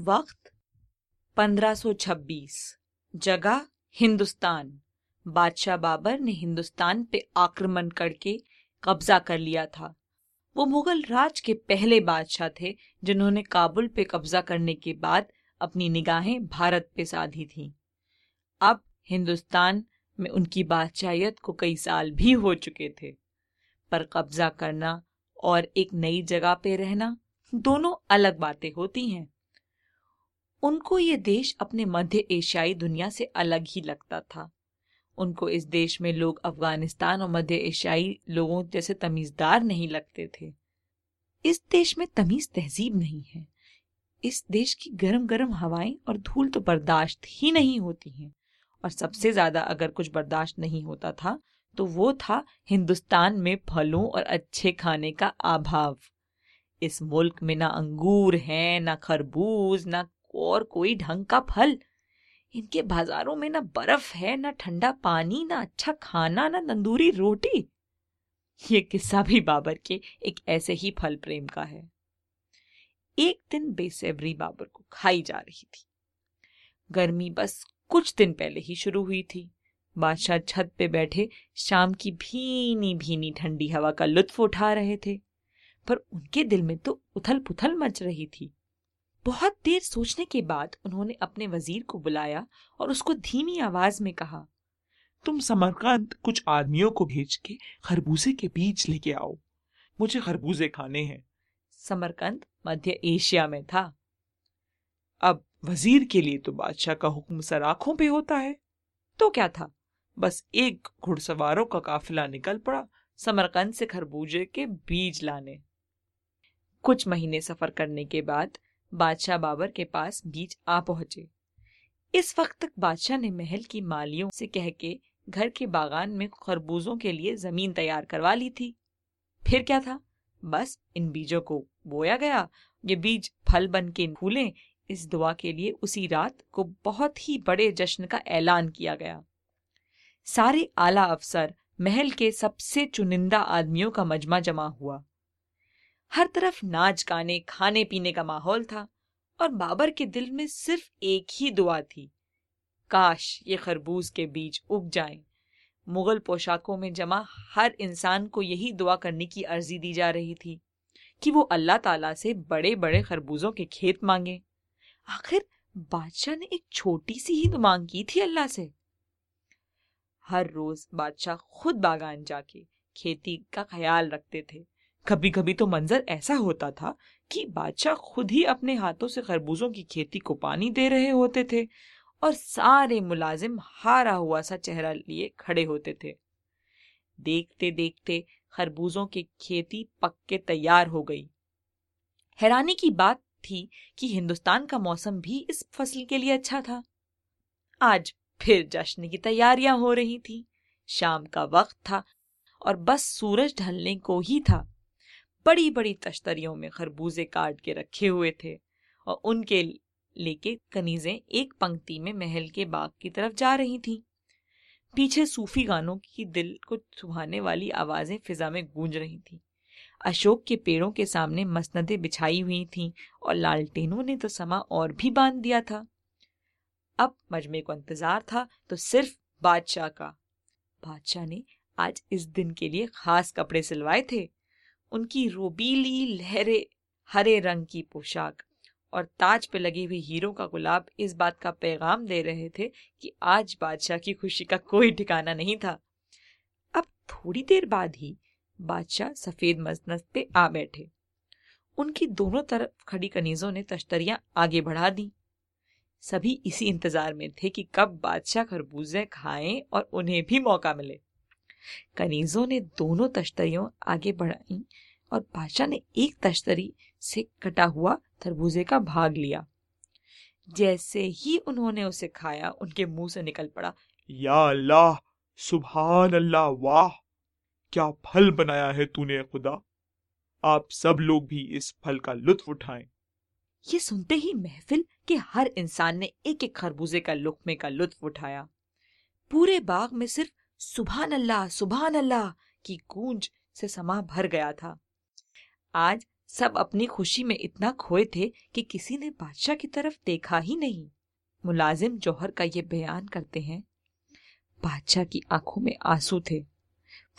वक्त 1526 जगह, हिंदुस्तान। बादशाह बाबर ने हिंदुस्तान पे आक्रमण करके कब्जा कर लिया था। वो मुगल राज के पहले बादशाह थे, जिन्होंने काबुल पे कब्जा करने के बाद अपनी निगाहें भारत पे साधी थी। अब हिंदुस्तान में उनकी बादशाहियत को कई साल भी हो चुके थे। पर कब्जा करना और एक नई जगह पे रहना दोनों अलग बातें होती हैं। उनको ये देश अपने मध्य एशियाई दुनिया से अलग ही लगता था। उनको इस देश में लोग अफ़गानिस्तान और मध्य एशियाई लोगों जैसे तमीजदार नहीं लगते थे। इस देश में तमीज तहजीब नहीं है। इस देश की गरम गरम हवाएँ और धूल तो बर्दाश्त ही नहीं होती हैं। और सबसे ज़्यादा अगर कुछ बर्दाश्त नहीं होता था तो वो था हिंदुस्तान में फलों और अच्छे खाने का अभाव। इस मुल्क में ना अंगूर है, ना खरबूज, ना और कोई ढंग का फल। इनके बाजारों में ना बर्फ़ है, ना ठंडा पानी, ना अच्छा खाना, ना तंदूरी रोटी। ये किस्सा भी बाबर के एक ऐसे ही फल प्रेम का है। एक दिन बेसब्री बाबर को खाई जा रही थी। गर्मी बस कुछ दिन पहले ही शुरू हुई थी। बादशाह छत पे बैठे शाम की भीनी भीनी ठंडी हवा का लुत्फ उठा रहे थे। पर उनके दिल में तो उथल पुथल मच रही थी। बहुत देर सोचने के बाद उन्होंने अपने वज़ीर को बुलाया और उसको धीमी आवाज़ में कहा, तुम समरकंद कुछ आदमियों को भेज के खरबूजे के बीज लेके आओ। मुझे खरबूजे खाने हैं। समरकंद मध्य एशिया में था। अब वज़ीर के लिए तो बादशाह का हुक्म सर आँखों पे होता है। तो क्या था? बस एक घुड़सवारों का काफिला निकल पड़ा समरकंद से खरबूजे के बीज लाने। कुछ महीने सफ़र करने के बाद बादशाह बाबर के पास बीज आ पहुँचे। इस वक्त तक बादशाह ने महल की मालियों से कह के घर के बागान में खरबूजों के लिए ज़मीन तैयार करवा ली थी। फिर क्या था? बस इन बीजों को बोया गया। ये बीज फल बन के फूले। इस दुआ के लिए उसी रात को बहुत ही बड़े जश्न का ऐलान किया गया। सारे आला अफसर महल के सबसे चुनिंदा आदमियों का मजमा जमा हुआ। हर तरफ़ नाच गाने, खाने पीने का माहौल था और बाबर के दिल में सिर्फ़ एक ही दुआ थी, काश ये खरबूज के बीज उग जाएँ। मुगल पोशाकों में जमा हर इंसान को यही दुआ करने की अर्जी दी जा रही थी कि वो अल्लाह ताला से बड़े बड़े खरबूजों के खेत मांगे आखिर बादशाह ने एक छोटी सी ही तो मांग की थी अल्लाह से हर रोज बादशाह खुद बागान जाके खेती का ख्याल रखते थे कभी कभी तो मंजर ऐसा होता था कि बादशाह खुद ही अपने हाथों से खरबूजों की खेती को पानी दे रहे होते थे और सारे मुलाजिम हारा हुआ सा चेहरा लिए खड़े होते थे। देखते देखते खरबूजों की खेती पक के तैयार हो गई। हैरानी की बात थी कि हिंदुस्तान का मौसम भी इस फ़सल के लिए अच्छा था। आज फिर जश्न की तैयारियाँ हो रही थी। शाम का वक्त था और बस सूरज ढलने को ही था। बड़ी बड़ी तश्तरियों में खरबूजे काट के रखे हुए थे और उनके लेके कनीजें एक पंक्ति में महल के बाग की तरफ़ जा रही थीं। पीछे सूफी गानों की दिल को सुहाने वाली आवाज़ें फिजा में गूंज रही थीं। अशोक के पेड़ों के सामने मसनदें बिछाई हुई थीं और लालटेनों ने तो समा और भी बाँध दिया था अब मजमे को इंतज़ार था तो सिर्फ़ बादशाह का बादशाह ने आज इस दिन के लिए खास कपड़े सिलवाए थे उनकी रोबीली लहरे, हरे रंग की पोशाक और ताज पे लगी हुई हीरो का गुलाब इस बात का पैगाम दे रहे थे कि आज बादशाह की खुशी का कोई ठिकाना नहीं था। अब थोड़ी देर बाद ही बादशाह सफ़ेद मसनत पे आ बैठे। उनकी दोनों तरफ़ खड़ी कनीजों ने तश्तरियाँ आगे बढ़ा दी। सभी इसी इंतज़ार में थे कि कब बादशाह खरबूजे खाएँ और उन्हें भी मौका मिले। कनीजों ने दोनों तश्तरियों आगे बढ़ाई और बादशाह ने एक तश्तरी से कटा हुआ तरबूजे का भाग लिया। जैसे ही उन्होंने उसे खाया, उनके मुँह से निकल पड़ा, या अल्लाह सुबहान अल्लाह वाह, क्या फल बनाया है तूने खुदा? आप सब लोग भी इस फल का लुत्फ उठाएँ। ये सुनते ही महफिल के हर इंसान ने एक एक खरबूजे का लुकमे का लुत्फ उठाया। पूरे बाग में सिर्फ़ सुबहान अल्लाह सुबहान अल्लाह की गूंज से समा भर गया था। आज सब अपनी खुशी में इतना खोए थे कि किसी ने बादशाह की तरफ़ देखा ही नहीं। मुलाजिम जौहर का ये बयान करते हैं, बादशाह की आँखों में आँसू थे।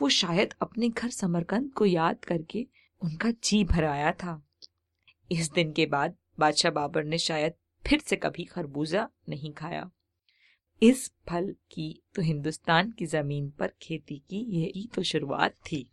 वो शायद अपने घर समरकंद को याद करके उनका जी भराया था। इस दिन के बाद बादशाह बाबर ने शायद फिर से कभी खरबूजा नहीं खाया। इस फल की तो हिंदुस्तान की ज़मीन पर खेती की यही तो शुरुआत थी।